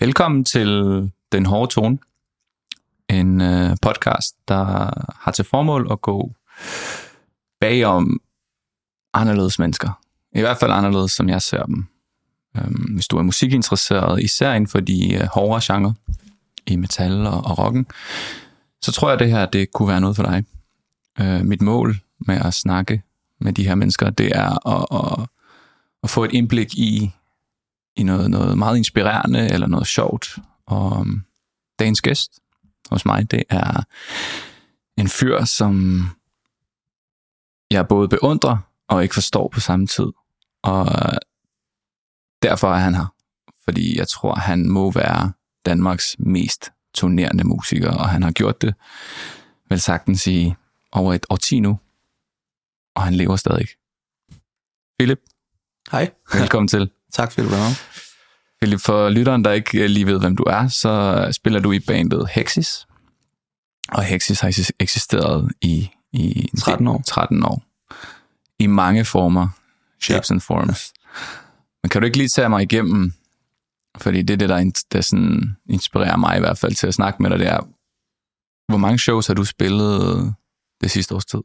Velkommen til Den Hårde Tone, en øh, podcast, der har til formål at gå bagom anderledes mennesker. I hvert fald anderledes, som jeg ser dem. Øhm, hvis du er musikinteresseret, især inden for de øh, hårdere genre i metal og, og rocken, så tror jeg, at det her det kunne være noget for dig. Øh, mit mål med at snakke med de her mennesker, det er at, at, at få et indblik i, i noget, noget meget inspirerende eller noget sjovt. Og um, dagens gæst hos mig, det er en fyr, som jeg både beundrer og ikke forstår på samme tid. Og derfor er han her. Fordi jeg tror, han må være Danmarks mest turnerende musiker, og han har gjort det vel sagtens i over et årti nu, og han lever stadig. Philip. Hej. Velkommen til. Tak var med. Philip, for lytteren, der ikke lige ved, hvem du er, så spiller du i bandet Hexis. Og Hexis har eksisteret i, i 13 år. 13 år. I mange former, shapes ja. and forms. Men kan du ikke lige tage mig igennem, fordi det er det, der, der sådan inspirerer mig i hvert fald til at snakke med dig, det er, hvor mange shows har du spillet det sidste års tid?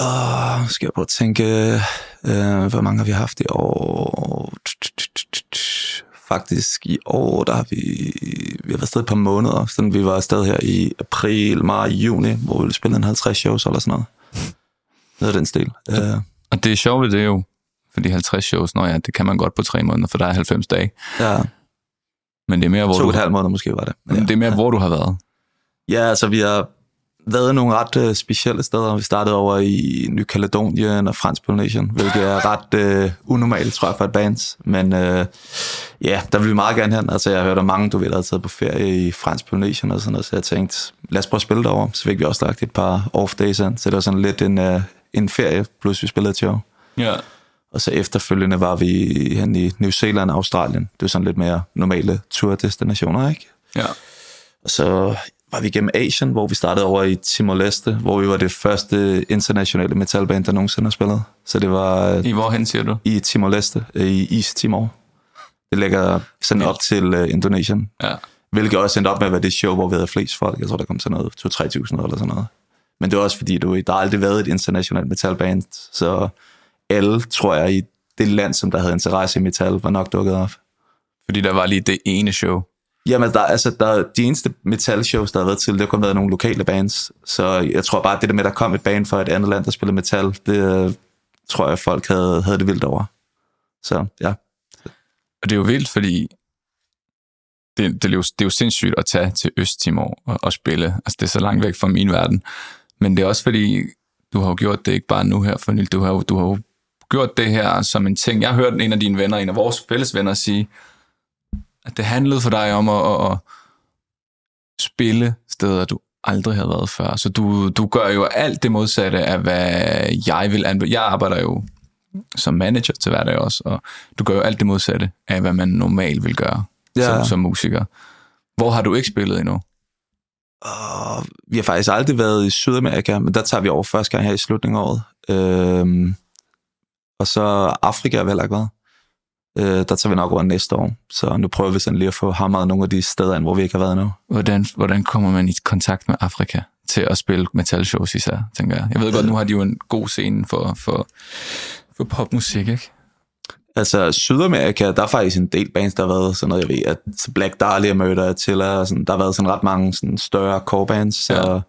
Åh, skal jeg prøve at tænke, øh, hvor mange har vi haft i år? Faktisk i år, der har vi, vi har været afsted et par måneder, sådan vi var afsted her i april, maj, juni, hvor vi ville spille en 50 shows eller sådan noget. Noget af den stil. Uh, og det er sjovt, det er jo, fordi 50 shows, når ja, det kan man godt på tre måneder, for der er 90 dage. Ja. Men det er mere, hvor to du... To et halvt måneder måske var det. Men ja. det er mere, hvor du har været. Ja, altså vi har været nogle ret uh, specielle steder. Vi startede over i Ny Kaledonien og Fransk Polynesian, hvilket er ret uh, unormalt, tror jeg, for et band. Men uh, ja, der vil vi meget gerne hen. Altså, jeg har hørt om mange, du ved, der har taget på ferie i Fransk Polynesian og sådan noget, så jeg tænkte, lad os prøve at spille derovre. Så fik vi også lagt et par off days ind, så det var sådan lidt en, uh, en ferie, plus vi spillede et show. Ja. Og så efterfølgende var vi hen i New Zealand og Australien. Det er sådan lidt mere normale turdestinationer, ikke? Ja. Og så var vi igennem Asien, hvor vi startede over i Timor-Leste, hvor vi var det første internationale metalband, der nogensinde har spillet. Så det var... I hvorhen siger du? I Timor-Leste, i East Timor. Det ligger sådan op til uh, Indonesien. Ja. Hvilket også endte op med at være det show, hvor vi havde flest folk. Jeg tror, der kom sådan noget 2-3.000 eller sådan noget. Men det var også fordi, du, der har aldrig været et internationalt metalband, så alle, tror jeg, i det land, som der havde interesse i metal, var nok dukket op. Fordi der var lige det ene show. Jamen, der, altså, der, de eneste metal shows, der har været til, det har kun været nogle lokale bands. Så jeg tror bare, at det der med, at der kom et band fra et andet land, der spillede metal, det øh, tror jeg, folk havde, havde det vildt over. Så ja. Og det er jo vildt, fordi det, det, er jo, det er jo sindssygt at tage til Østtimor og, og spille. Altså, det er så langt væk fra min verden. Men det er også fordi, du har jo gjort det ikke bare nu her for nylig. Du har, du har jo gjort det her som en ting. Jeg har hørt en af dine venner, en af vores fælles venner sige, at det handlede for dig om at, at, spille steder, du aldrig havde været før. Så du, du gør jo alt det modsatte af, hvad jeg vil anbefale. Jeg arbejder jo som manager til hverdag også, og du gør jo alt det modsatte af, hvad man normalt vil gøre ja. som, som musiker. Hvor har du ikke spillet endnu? Uh, vi har faktisk aldrig været i Sydamerika, men der tager vi over første gang her i slutningen af året. Uh, og så Afrika har vel ikke været. Øh, der tager vi nok over næste år. Så nu prøver vi sådan lige at få hamret nogle af de steder, hvor vi ikke har været endnu. Hvordan, hvordan kommer man i kontakt med Afrika til at spille metalshows især, tænker jeg? Jeg ved godt, nu har de jo en god scene for, for, for popmusik, ikke? Altså, Sydamerika, der er faktisk en del bands, der har været sådan noget, jeg ved, at Black Dahlia Murder, Attila, og sådan, der har været sådan ret mange sådan større core bands, så ja,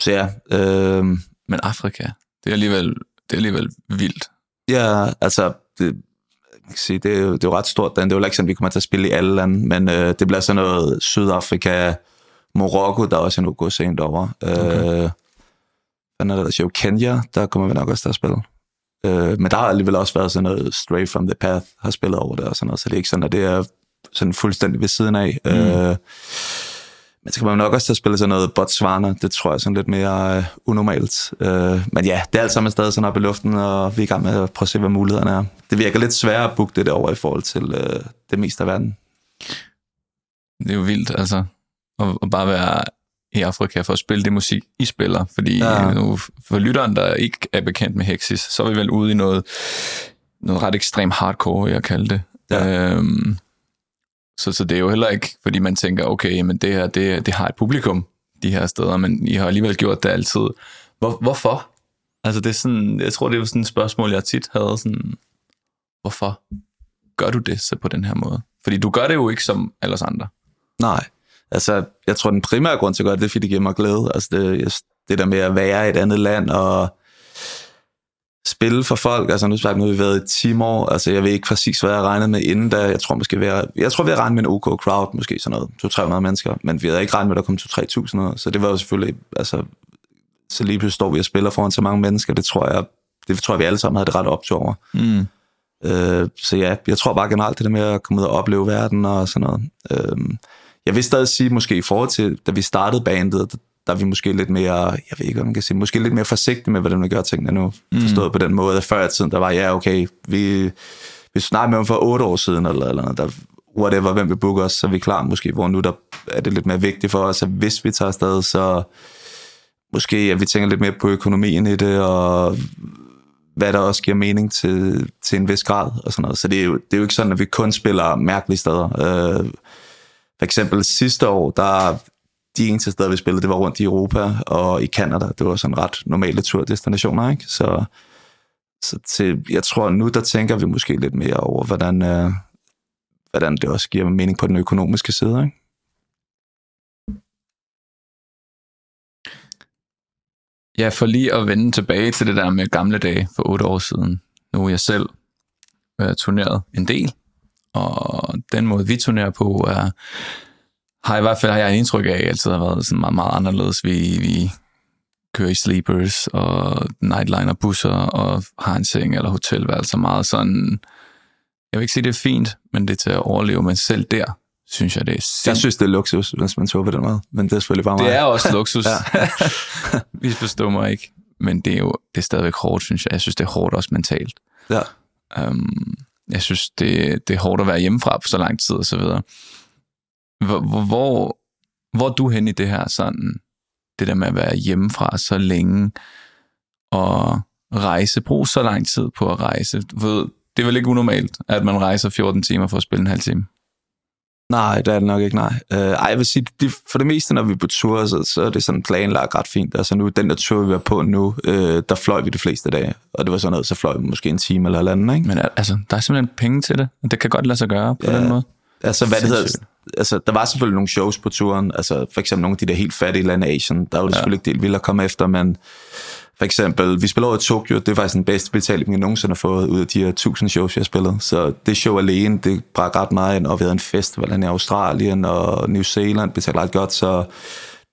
så ja øh, Men Afrika, det er alligevel, det er alligevel vildt. Ja, altså, det, kan sige, det, er jo, det er jo ret stort. Det er jo ikke sådan, vi kommer til at spille i alle lande, men øh, det bliver sådan noget Sydafrika, Marokko, der er også en UK sent over. Okay. Øh, hvad er der? Jo, Kenya, der kommer vi nok også til at spille. Øh, men der har alligevel også været sådan noget Stray from the Path, har spillet over det og sådan noget, så det er ikke sådan, at det er sådan fuldstændig ved siden af. Mm. Øh, men så kan man nok også til at spille sådan noget Botswana. Det tror jeg er sådan lidt mere uh, unormalt. Uh, men ja, det er alt sammen stadig sådan op i luften, og vi er i gang med at prøve at se, hvad mulighederne er. Det virker lidt sværere at booke det derovre i forhold til uh, det meste af verden. Det er jo vildt, altså. At, at bare være i Afrika for at spille det musik, I spiller. Fordi ja. nu, for lytteren, der ikke er bekendt med Hexis, så er vi vel ude i noget, noget ret ekstremt hardcore, jeg kalder det. Ja. Øhm, så Så, det er jo heller ikke, fordi man tænker, okay, men det her, det, det har et publikum, de her steder, men I har alligevel gjort det altid. Hvor, hvorfor? Altså det er sådan, jeg tror, det er sådan et spørgsmål, jeg tit havde sådan, hvorfor gør du det så på den her måde? Fordi du gør det jo ikke som alle andre. Nej, altså jeg tror, den primære grund til at gøre det, det er, fordi det giver mig glæde. Altså det, det der med at være i et andet land og spille for folk. Altså nu, nu har vi været i 10 år. Altså jeg ved ikke præcis, hvad jeg regnede med inden da. Jeg tror måske, vi har, jeg tror, vi har regnet med en OK crowd, måske sådan noget. 200-300 mennesker. Men vi havde ikke regnet med, at der kom 2-3.000. Så det var jo selvfølgelig, altså, så lige pludselig står vi og spiller foran så mange mennesker. Det tror jeg, det tror jeg, vi alle sammen havde det ret optur over. Mm. Øh, så ja, jeg tror bare generelt det der med at komme ud og opleve verden og sådan noget. Øh, jeg vil stadig sige, måske i forhold til, da vi startede bandet, der er vi måske lidt mere, jeg ved ikke, hvad man kan sige, måske lidt mere forsigtige med, hvordan vi gør tingene nu. Mm. Forstået på den måde, at før i tiden, der var, ja, okay, vi, vi snakkede med dem for otte år siden, eller, eller der, whatever, hvem vi booker os, så er vi klar måske, hvor nu der er det lidt mere vigtigt for os, at hvis vi tager afsted, så måske, at vi tænker lidt mere på økonomien i det, og hvad der også giver mening til, til en vis grad, og sådan noget. Så det er, jo, det er jo ikke sådan, at vi kun spiller mærkelige steder. Øh, for eksempel sidste år, der de eneste steder, vi spillede, det var rundt i Europa og i Kanada. Det var sådan ret normale turdestinationer, ikke? Så, så til, jeg tror, nu der tænker vi måske lidt mere over, hvordan, øh, hvordan det også giver mening på den økonomiske side, ikke? Ja, for lige at vende tilbage til det der med gamle dage for otte år siden. Nu er jeg selv øh, turneret en del, og den måde, vi turnerer på, er har i hvert fald har jeg en indtryk af, at altid har været sådan meget, meget anderledes. Vi, vi kører i sleepers og nightliner busser og har en seng eller hotelværelse meget sådan... Jeg vil ikke sige, det er fint, men det er til at overleve, men selv der synes jeg, det er sind... Jeg synes, det er luksus, hvis man tror på den måde, men det er selvfølgelig bare mig. Det er også luksus. Vi forstår mig ikke, men det er jo det er stadigvæk hårdt, synes jeg. Jeg synes, det er hårdt også mentalt. Ja. Um, jeg synes, det, det er hårdt at være hjemmefra på så lang tid og så videre. Hvor, hvor, hvor er du hen i det her sådan, det der med at være hjemmefra så længe, og rejse, brug så lang tid på at rejse. Ved, det er vel ikke unormalt, at man rejser 14 timer for at spille en halv time? Nej, det er det nok ikke, nej. Uh, ej, jeg vil sige, det, for det meste, når vi er på tur, så, så er det sådan planlagt ret fint. Altså nu, den der tur, vi er på nu, uh, der fløj vi de fleste dage. Og det var sådan noget, så fløj vi måske en time eller andet, ikke? Men altså, der er simpelthen penge til det. Det kan godt lade sig gøre på ja, den måde. Altså, hvad det hedder, altså, der var selvfølgelig nogle shows på turen, altså for eksempel nogle af de der helt fattige lande Asien, der var det ja. selvfølgelig ikke det, vildt at komme efter, men for eksempel, vi spiller over i Tokyo, det er faktisk den bedste betaling, vi nogensinde har fået ud af de her tusind shows, jeg har spillet. Så det show alene, det bragte ret meget ind, og vi havde en festival i Australien og New Zealand, betalte ret godt, så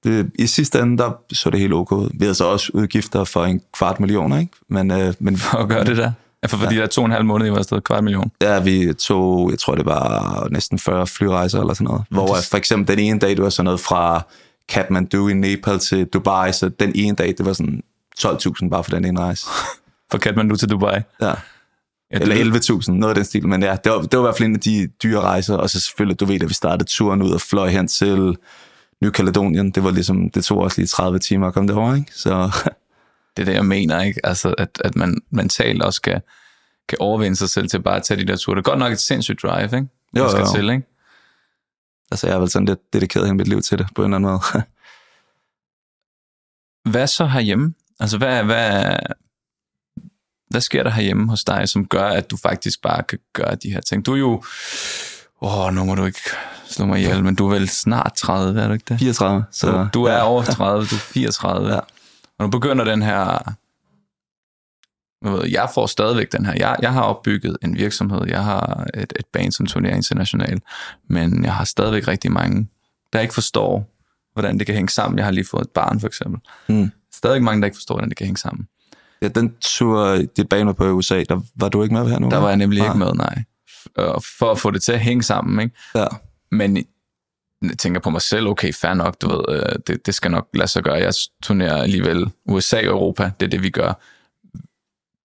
det, i sidste ende, der så det helt ok. Vi havde så også udgifter for en kvart million, ikke? Men, øh, men for at gøre det der? Altså fordi ja. der er to og en halv måned, I var afsted kvart million. Ja, vi tog, jeg tror det var næsten 40 flyrejser eller sådan noget. Hvor for eksempel den ene dag, det var sådan noget fra Kathmandu i Nepal til Dubai, så den ene dag, det var sådan 12.000 bare for den ene rejse. fra Kathmandu til Dubai? Ja. ja Eller 11.000, noget af den stil. Men ja, det var, det var i hvert fald en af de dyre rejser. Og så selvfølgelig, du ved, at vi startede turen ud og fløj hen til Ny Kaledonien. Det var ligesom, det tog også lige 30 timer at komme derovre, ikke? Så det er det, jeg mener, ikke? Altså, at, at man mentalt også kan, kan overvinde sig selv til bare at tage de der ture. Det er godt nok et sindssygt drive, ikke? Jo, skal jo. Til, ikke? Altså, jeg har vel sådan lidt dedikeret hele mit liv til det, på en eller anden måde. hvad så herhjemme? Altså, hvad, hvad, hvad sker der herhjemme hos dig, som gør, at du faktisk bare kan gøre de her ting? Du er jo... Åh, oh, nu må du ikke slå mig ihjel, men du er vel snart 30, er du ikke det? 34. Så, så du er ja. over 30, du er 34. Ja. Og nu begynder den her... Jeg får stadigvæk den her. Jeg, jeg har opbygget en virksomhed. Jeg har et, et band, som turnerer internationalt. Men jeg har stadigvæk rigtig mange, der ikke forstår, hvordan det kan hænge sammen. Jeg har lige fået et barn, for eksempel. Mm. Stadig mange, der ikke forstår, hvordan det kan hænge sammen. Ja, den tur, dit bane på i USA, der var du ikke med her nu? Der var jeg nemlig ah. ikke med, nej. For at få det til at hænge sammen, ikke? Ja. Men jeg tænker på mig selv, okay, fair nok, du ved, øh, det, det skal nok lade sig gøre. Jeg turnerer alligevel USA og Europa, det er det, vi gør.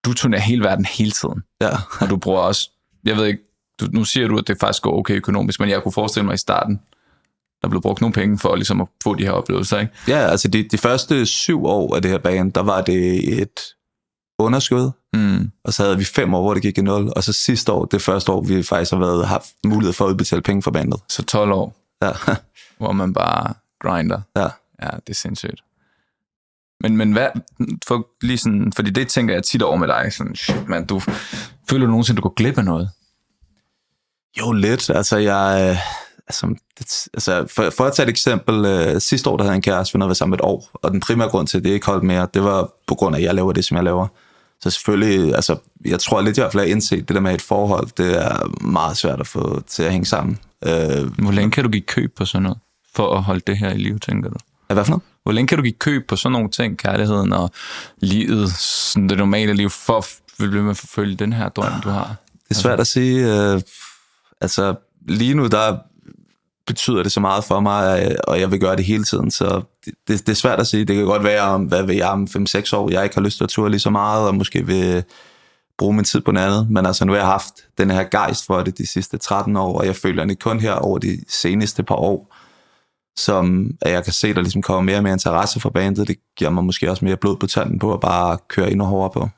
Du turnerer hele verden hele tiden. Ja. Og du bruger også, jeg ved ikke, du, nu siger du, at det faktisk går okay økonomisk, men jeg kunne forestille mig i starten, der blev brugt nogle penge for ligesom at få de her oplevelser, ikke? Ja, altså de, de første syv år af det her band, der var det et underskud, Mm. og så havde vi fem år, hvor det gik i nul, og så sidste år, det første år, vi faktisk har været, haft mulighed for at udbetale penge fra bandet. Så 12 år, Ja, hvor man bare grinder. ja. Ja, det er sindssygt. Men, men hvad, for, lige sådan, fordi det tænker jeg tit over med dig, sådan, shit man, du føler du nogensinde, du går glip af noget? Jo, lidt. Altså, jeg... øh, Altså, det, altså for, for at tage et eksempel, øh, sidste år, der havde jeg en kæreste, vi nåede sammen et år, og den primære grund til, at det ikke holdt mere, det var på grund af, at jeg laver det, som jeg laver. Så selvfølgelig, altså, jeg tror lidt, jeg i hvert fald har indset, det der med et forhold, det er meget svært at få til at hænge sammen. Øh, Hvor længe kan du give køb på sådan noget, for at holde det her i live, tænker du? hvad for noget? Hvor længe kan du give køb på sådan nogle ting, kærligheden og livet, sådan det normale liv, for at blive med at forfølge den her drøm, du har? Det er svært at sige. Øh, altså, lige nu, der betyder det så meget for mig, øh, og jeg vil gøre det hele tiden, så det, det, det er svært at sige. Det kan godt være, om, hvad ved jeg, om 5-6 år, jeg ikke har lyst til at ture lige så meget, og måske vil bruge min tid på noget andet, men altså nu har jeg haft den her gejst for det de sidste 13 år, og jeg føler det kun her over de seneste par år, som at jeg kan se, der ligesom kommer mere og mere interesse for bandet. Det giver mig måske også mere blod på tanden på at bare køre endnu hårdere på.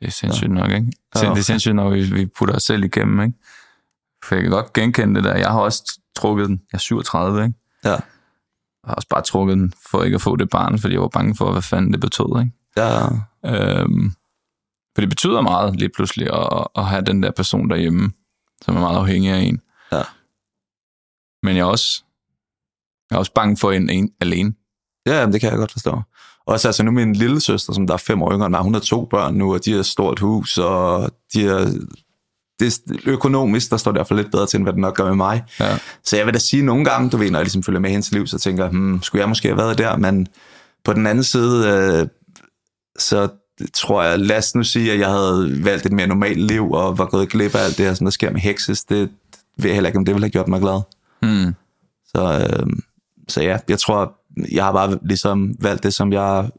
Det er sindssygt nok, ikke? Ja. Det er sindssygt, når vi, vi putter os selv igennem, ikke? For jeg kan godt genkende det der. Jeg har også trukket den. Jeg er 37, ikke? Ja. Jeg har også bare trukket den for ikke at få det barn, fordi jeg var bange for, hvad fanden det betød, ikke? Ja, Øhm, for det betyder meget lige pludselig at, at have den der person derhjemme, som er meget afhængig af en. Ja. Men jeg er også, jeg er også bange for en, en alene. Ja, jamen, det kan jeg godt forstå. Også altså nu min lille søster, som der er fem år yngre mig, hun har to børn nu, og de har et stort hus, og de er, det er økonomisk, der står derfor lidt bedre til, end hvad det nok gør med mig. Ja. Så jeg vil da sige nogle gange, du ved, når jeg ligesom følger med hendes liv, så tænker jeg, hmm, skulle jeg måske have været der, men på den anden side, øh, så tror jeg, lad os nu sige, at jeg havde valgt et mere normalt liv, og var gået glip af alt det her, som der sker med hekses, det ved jeg heller ikke, om det ville have gjort mig glad. Hmm. Så, øh, så ja, jeg tror, jeg har bare ligesom valgt det, som jeg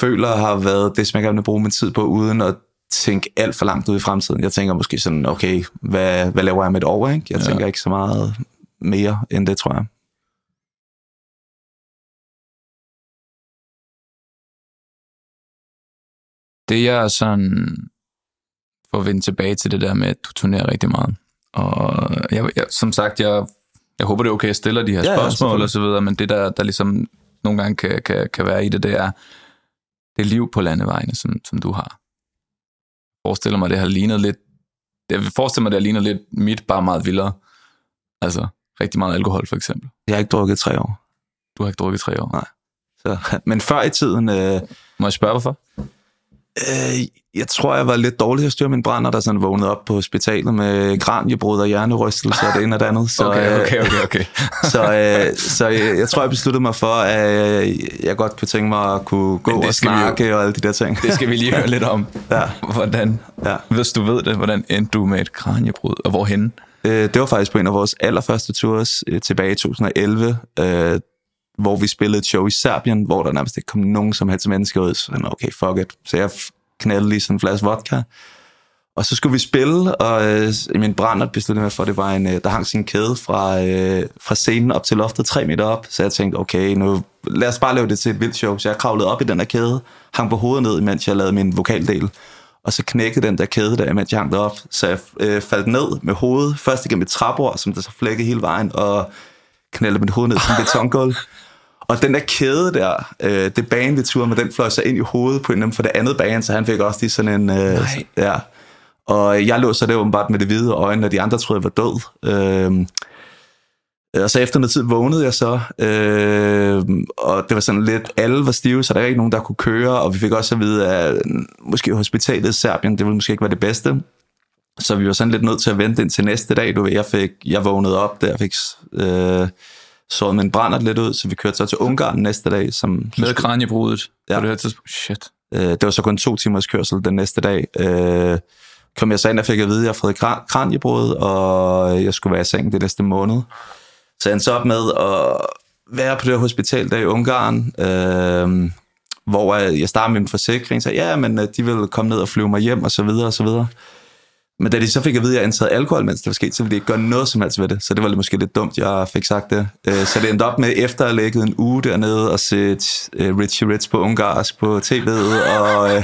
føler har været det, som jeg gerne vil bruge min tid på, uden at tænke alt for langt ud i fremtiden. Jeg tænker måske sådan, okay, hvad, hvad laver jeg med et år? Ikke? Jeg ja. tænker ikke så meget mere end det, tror jeg. Det jeg sådan, for at vende tilbage til det der med, at du turnerer rigtig meget. Og jeg, jeg, som sagt, jeg, jeg håber, det er okay, at jeg stiller de her Ja, ja, spørgsmål selvfølgelig. og så videre, men det der, der ligesom nogle gange kan, kan, kan være i det, det er det liv på landevejene, som, som du har. Jeg forestiller mig, det har lignet lidt, jeg forestiller mig, det har lignet lidt mit, bare meget vildere. Altså, rigtig meget alkohol, for eksempel. Jeg har ikke drukket tre år. Du har ikke drukket tre år. Nej. Så, men før i tiden, øh, Må jeg spørge, hvorfor? Øh, jeg tror, jeg var lidt dårlig til at styre min brænder, der sådan vågnede op på hospitalet med granjebrud og hjernerystelse og det ene og det andet. Så, Okay, øh, okay, okay, okay. Så, øh, så jeg, jeg tror, jeg besluttede mig for, at øh, jeg godt kunne tænke mig at kunne gå og skal vi snakke og alle de der ting. Det skal vi lige høre lidt om. Ja. Hvordan, Ja. hvis du ved det, hvordan endte du med et kranjebrud, og hvorhen? Øh, det var faktisk på en af vores allerførste tours øh, tilbage i 2011, øh, hvor vi spillede et show i Serbien, hvor der nærmest ikke kom nogen som helst mennesker ud. Så okay, fuck it. Så jeg knaldede lige sådan en flaske vodka. Og så skulle vi spille, og øh, min brændert besluttede mig for, det var en, øh, der hang sin kæde fra, øh, fra scenen op til loftet, tre meter op. Så jeg tænkte, okay, nu lad os bare lave det til et vildt show. Så jeg kravlede op i den der kæde, hang på hovedet ned, mens jeg lavede min vokaldel. Og så knækkede den der kæde der, mens jeg hang derop. Så jeg øh, faldt ned med hovedet, først igennem et trappeord, som der så flækkede hele vejen, og knaldede mit hoved ned som et betongulv. Og den der kæde der, øh, det bane, vi turde med, den fløj så ind i hovedet på en dem for det andet bane, så han fik også lige sådan en... Øh, Nej. ja. Og jeg lå så der åbenbart med det hvide øjne, og de andre troede, jeg var død. Øh, og så efter noget tid vågnede jeg så, øh, og det var sådan lidt, alle var stive, så der var ikke nogen, der kunne køre, og vi fik også at vide, at måske hospitalet i Serbien, det ville måske ikke være det bedste. Så vi var sådan lidt nødt til at vente ind til næste dag. Du ved, jeg, fik, jeg vågnede op der, fik øh, såret min brændert lidt ud, så vi kørte så til Ungarn næste dag. Som, Med kranjebruddet Ja. på det her tidspunkt. Shit. Øh, det var så kun to timers kørsel den næste dag. Øh, kom jeg så ind og fik at vide, at jeg havde fået kranjebrud, og jeg skulle være i seng det næste måned. Så jeg endte så op med at være på det her hospital der i Ungarn, øh, hvor jeg startede med en forsikring, så ja, men øh, de ville komme ned og flyve mig hjem, og så videre, og så videre. Men da de så fik at vide, at jeg indtagede alkohol, mens det var sket, så ville de ikke gøre noget som helst ved det. Så det var måske lidt dumt, jeg fik sagt det. Øh, så det endte op med, efter at lægge en uge dernede og set øh, Richie Rich på ungarsk på tv'et, og, øh,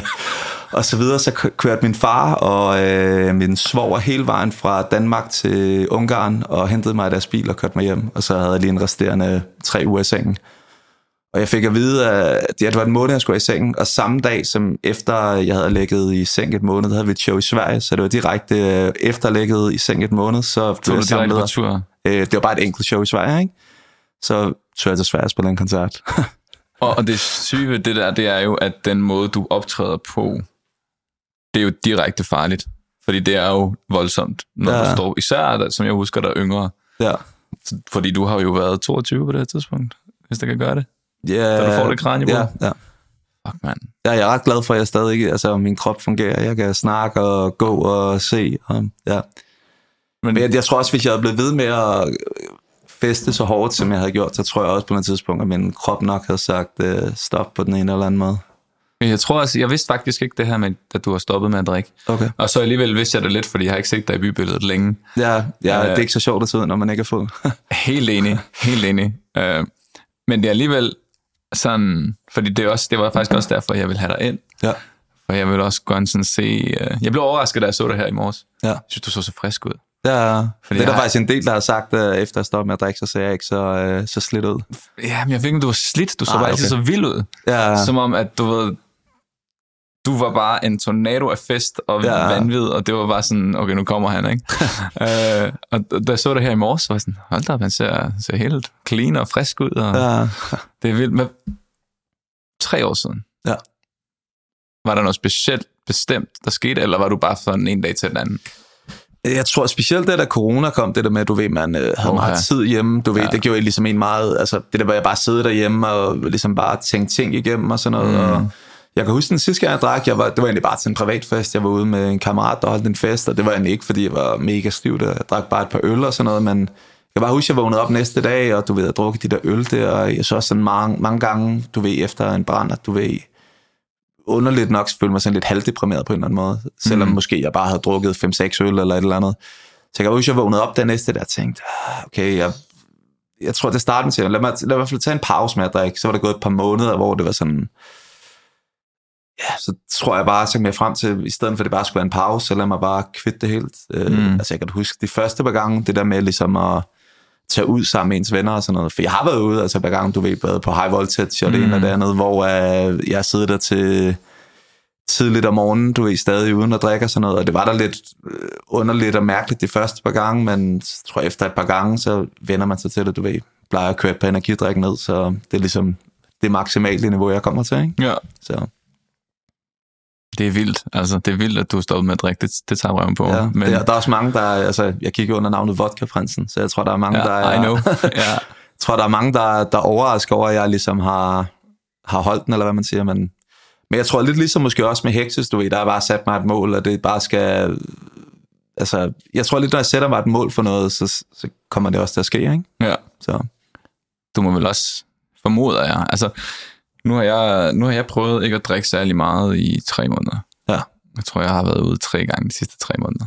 og så videre, så kørte min far og øh, min svoger hele vejen fra Danmark til Ungarn og hentede mig i deres bil og kørte mig hjem. Og så havde jeg lige en resterende tre uger i sengen. Og jeg fik at vide, at det var en måned, jeg skulle i sengen, og samme dag som efter jeg havde ligget i seng et måned, der havde vi et show i Sverige, så det var direkte øh, efter ligget i seng et måned, så blev jeg samlet. På tur? Øh, det var bare et enkelt show i Sverige, ikke? Så tog jeg til Sverige og spille en koncert. og, og det syge ved det der, det er jo, at den måde, du optræder på, det er jo direkte farligt. Fordi det er jo voldsomt, når ja. du står, især som jeg husker, der er yngre. Ja. Fordi du har jo været 22 på det her tidspunkt, hvis der kan gøre det. Ja, da du får det kranje Ja, ja. Fuck, man. Ja, jeg er ret glad for, at jeg stadig, altså min krop fungerer. Jeg kan snakke og gå og se. Og, ja. Men, Men jeg, jeg tror også, hvis jeg havde blevet ved med at feste så hårdt, som jeg havde gjort, så tror jeg også på et tidspunkt, at min krop nok havde sagt uh, stop på den ene eller anden måde. Jeg tror også, jeg vidste faktisk ikke det her med, at du har stoppet med at drikke. Okay. Og så alligevel vidste jeg det lidt, fordi jeg har ikke set dig i bybilledet længe. Ja, ja uh, det er ikke så sjovt at sidde, når man ikke er fuld. helt enig, helt enig. Uh, men det er alligevel, sådan, fordi det, også, det var faktisk også derfor, jeg ville have dig ind. Ja. For jeg ville også godt sådan se... Uh, jeg blev overrasket, da jeg så det her i morges. Ja. Jeg synes, du så så frisk ud. Ja, fordi det er der har... faktisk en del, der har sagt, uh, efter at stoppe med at drikke, så ser jeg ikke så, uh, så slidt ud. Ja, men jeg fik ikke, du var slidt. Du så ah, bare okay. altid så vild ud. Ja. Som om, at du ved, du var bare en tornado af fest og ja. vanvid, og det var bare sådan, okay, nu kommer han, ikke? uh, og da jeg så det her i morges, var jeg sådan, hold da, han ser, ser helt clean og frisk ud, og ja. det er vildt. Men tre år siden, ja. var der noget specielt bestemt, der skete, eller var du bare fra en dag til den anden? Jeg tror specielt det, da corona kom, det der med, du ved, man øh, havde oh, meget tid hjemme, du ved, ja. det gjorde ligesom en meget, altså det der, hvor jeg bare sidde derhjemme og ligesom bare tænke ting igennem og sådan noget, mm. og jeg kan huske den sidste gang, jeg drak, jeg var, det var egentlig bare til en privat fest. Jeg var ude med en kammerat, der holdt en fest, og det var egentlig ikke, fordi jeg var mega stiv, der jeg drak bare et par øl og sådan noget, men jeg bare huske, jeg vågnede op næste dag, og du ved, jeg drukket de der øl der, og jeg så også sådan mange, mange gange, du ved, efter en brand, at du ved, underligt nok følte mig sådan lidt halvdeprimeret på en eller anden måde, selvom mm. måske jeg bare havde drukket 5-6 øl eller et eller andet. Så jeg kan huske, jeg vågnede op der næste dag og tænkte, ah, okay, jeg, jeg tror, det starten til, lad mig, lad mig i hvert fald tage en pause med at drikke. Så var det gået et par måneder, hvor det var sådan, ja, så tror jeg bare, så kom jeg frem til, i stedet for at det bare skulle være en pause, så lad mig bare kvitte det helt. Øh, mm. Altså jeg kan huske de første par gange, det der med ligesom at tage ud sammen med ens venner og sådan noget. For jeg har været ude, altså par gange, du ved, både på high voltage og det mm. ene og det andet, hvor uh, jeg sidder der til tidligt om morgenen, du er stadig uden at drikke og sådan noget, og det var der lidt øh, underligt og mærkeligt de første par gange, men jeg tror efter et par gange, så vender man sig til det, du ved, plejer at køre på energidrik ned, så det er ligesom det maksimale niveau, jeg kommer til, ikke? Ja. Så. Det er vildt. Altså, det er vildt, at du er stoppet med at drikke. Det, det tager røven på. Ja, men... der, der er også mange, der... Altså, jeg kigger under navnet Vodka-prinsen, så jeg tror, der er mange, ja, der... Er, I know. ja. jeg tror, der er mange, der, der overrasker over, at jeg ligesom har, har holdt den, eller hvad man siger. Men, men jeg tror lidt ligesom måske også med Hexes, du ved, der har bare sat mig et mål, og det bare skal... Altså, jeg tror lidt, når jeg sætter mig et mål for noget, så, så kommer det også til at ske, ikke? Ja. Så. Du må vel også, formoder jeg, altså, nu har, jeg, nu har jeg prøvet ikke at drikke særlig meget i tre måneder. Ja. Jeg tror, jeg har været ude tre gange de sidste tre måneder.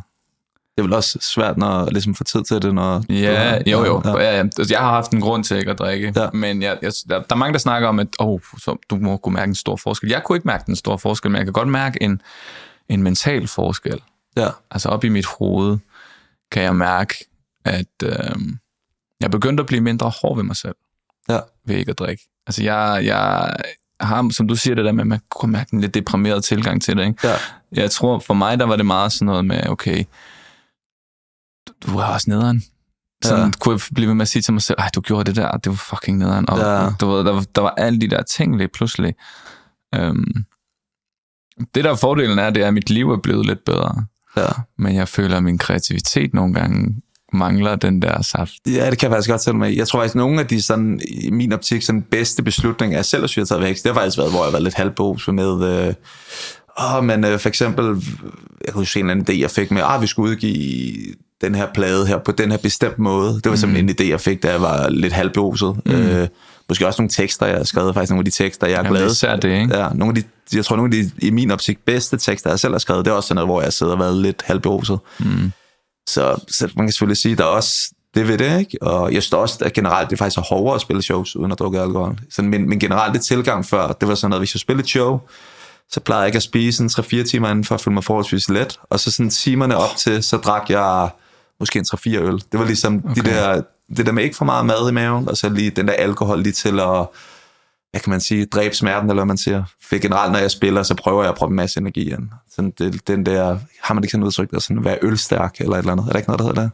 Det er vel også svært når ligesom få tid til det, når... Ja, du, jo, jo. Ja. Ja, ja. Altså, jeg har haft en grund til ikke at drikke, ja. men jeg, jeg, der, er mange, der snakker om, at oh, så, du må kunne mærke en stor forskel. Jeg kunne ikke mærke en stor forskel, men jeg kan godt mærke en, en mental forskel. Ja. Altså op i mit hoved kan jeg mærke, at øh, jeg begyndte at blive mindre hård ved mig selv. Ja. Ved ikke at drikke. Altså, jeg, jeg har, som du siger, det der med, at man kunne mærke en lidt deprimeret tilgang til det. Ikke? Ja. Jeg tror, for mig, der var det meget sådan noget med, okay, du, du er også nederen. Sådan ja. kunne jeg blive ved med at sige til mig selv, ej, du gjorde det der, det var fucking nederen. Og ja. du ved, der, var, der var alle de der ting lige pludselig. Um, det der fordelen er, det er, at mit liv er blevet lidt bedre. Ja. Men jeg føler, at min kreativitet nogle gange mangler den der saft. Ja, det kan jeg faktisk godt tælle med. Jeg tror faktisk, nogle af de sådan, i min optik, sådan bedste beslutninger, jeg selv har taget væk, det har faktisk været, hvor jeg har været lidt halvbos med, øh, åh, men øh, for eksempel, jeg kunne se en anden idé, jeg fik med, ah, vi skulle udgive den her plade her på den her bestemt måde. Det var mm. simpelthen en idé, jeg fik, da jeg var lidt halvboset. Mm. Øh, måske også nogle tekster, jeg har skrevet, faktisk nogle af de tekster, jeg Jamen, glad. især det, ikke? Ja, nogle af de, jeg tror, nogle af de, i min optik, bedste tekster, jeg selv har skrevet, det er også sådan noget, hvor jeg sidder og været lidt halvberuset. Mm. Så, så man kan selvfølgelig sige, der er også det ved det, ikke? Og jeg synes også, at generelt det er faktisk er hårdere at spille shows, uden at drukke alkohol. Så min, min generelle tilgang før, det var sådan noget, hvis jeg spillede et show, så plejede jeg ikke at spise en 3-4 timer inden for at føle mig forholdsvis let. Og så sådan timerne op til, så drak jeg måske en 3-4 øl. Det var ligesom okay. de der, det der med ikke for meget mad i maven, og så lige den der alkohol lige til at, hvad kan man sige, dræbe smerten, eller hvad man siger. For generelt, når jeg spiller, så prøver jeg at prøve en masse energi ind. Sådan det, den der, har man ikke sådan udtryk, der sådan at være ølstærk, eller et eller andet? Er der ikke noget, der hedder det?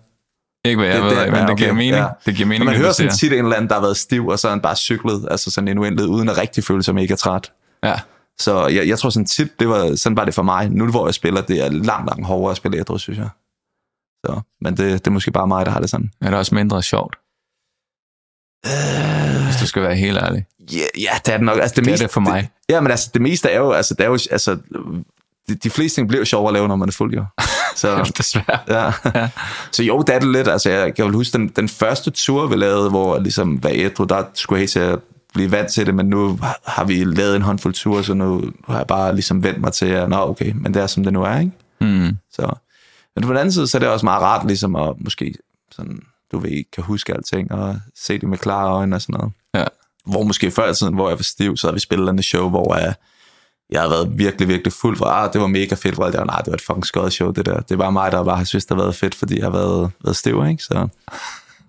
Ikke hvad jeg Det- ved, det- men det giver mening. ja. Det giver mening, Når man hører sådan tit en eller anden, der har været stiv, og så er han bare cyklet, altså sådan en uendelighed, uden at rigtig føle sig mega træt. Ja. Så jeg, jeg tror sådan tit, det var, sådan var det for mig. Nu hvor jeg spiller, det er langt, langt hårdere at spille ædru, synes jeg. Så, men det, det er måske bare mig, der har det sådan. Er det også mindre sjovt, hvis du skal være helt ærlig? Ja, ja det er det nok. Altså, det, Det er meste, det for mig. Det, ja, men altså, det meste er jo, altså, det er jo, altså, de, de fleste ting bliver jo sjovere at lave, når man er fuld, jo. Så, Desværre. ja. Ja. så jo, det er det lidt. Altså, jeg kan jo huske den, den første tur, vi lavede, hvor ligesom var ædru, der skulle jeg til at blive vant til det, men nu har vi lavet en håndfuld ture, så nu har jeg bare ligesom vendt mig til, at nå, okay, men det er, som det nu er, ikke? Mm. Så. Men på den anden side, så er det også meget rart ligesom at måske sådan, du ved, kan huske alting og se det med klare øjne og sådan noget. Ja. Hvor måske før i tiden, hvor jeg var stiv, så havde vi spillet en show, hvor jeg, jeg har været virkelig, virkelig fuld for, ah, det var mega fedt, hvor jeg var, nej, det var et fucking skøjet show, det der. Det var mig, der bare har synes, det har været fedt, fordi jeg har været, været stiv, ikke? Så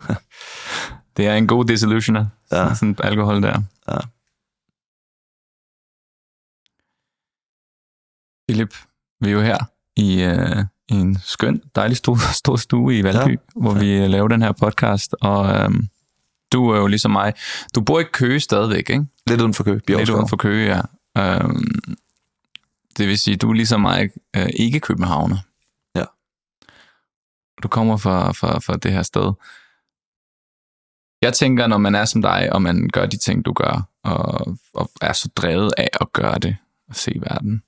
Det er en god disillusioner, Ja. ja. sådan alkohol der. Ja. Philip, vi er jo her i, øh, i en skøn, dejlig stor, stor stue i Valby, ja. hvor vi øh, laver den her podcast, og øhm, du er jo ligesom mig. Du bor i Køge stadigvæk, ikke? lidt uden for kø. Lidt uden for Køge, ja. Øhm, det vil sige, du er ligesom mig øh, ikke københavner. Ja. Du kommer fra, fra, fra det her sted. Jeg tænker, når man er som dig, og man gør de ting, du gør, og, og er så drevet af at gøre det, og se verden.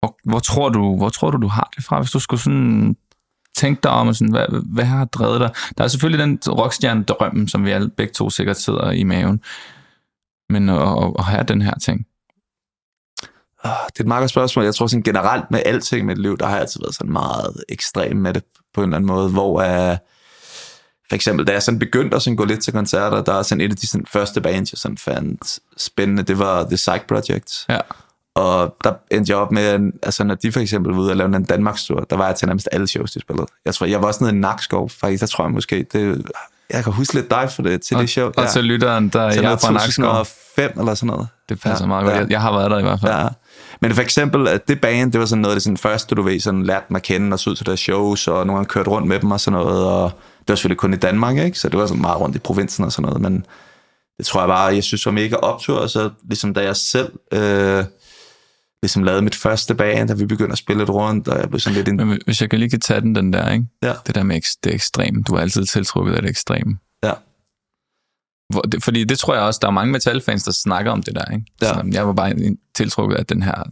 Hvor, hvor, tror du, hvor tror du, du har det fra, hvis du skulle sådan tænke dig om, og sådan, hvad, hvad har drevet dig? Der er selvfølgelig den rockstjerne-drøm, som vi alle begge to sikkert sidder i maven. Men at, at, at have den her ting. Ah, Det er et meget godt spørgsmål. Jeg tror sådan generelt med alting i mit liv, der har jeg altid været sådan meget ekstrem med det på en eller anden måde, hvor uh, for eksempel, da jeg sådan begyndte at sådan gå lidt til koncerter, der er sådan et af de sådan, første bands, jeg sådan fandt spændende, det var The Psych Project. Ja. Og der endte jeg op med, altså når de for eksempel var ude og lave en Danmarks tur, der var jeg til nærmest alle shows, de spillede. Jeg tror, jeg var også nede i Nakskov, faktisk, der tror jeg måske, det, jeg kan huske lidt dig for det, til Og, det show. og til lytteren, der Til jeg er fra Nakskov. 2005 eller sådan noget. Det passer Ja, meget godt. ja. Jeg, jeg har været der i hvert fald. Ja. Men for eksempel, at det band, det var sådan noget af det sådan første, du ved, sådan lærte mig at kende og så ud til deres shows, og nogle gange kørte rundt med dem og sådan noget, og det var selvfølgelig kun i Danmark, ikke? Så det var sådan meget rundt i provinsen og sådan noget, men det tror jeg bare, jeg synes var mega optur, og så ligesom da jeg selv øh, ligesom lavede mit første band, da vi begyndte at spille lidt rundt, og jeg blev sådan lidt en... Men hvis jeg kan lige kan tage den, den der, ikke? Ja. Det der med eks- det ekstreme. Du er altid tiltrukket af det ekstreme. Ja. Hvor, det, fordi det tror jeg også, der er mange metalfans, der snakker om det der, ikke? Ja. Så jeg var bare tiltrukket af den her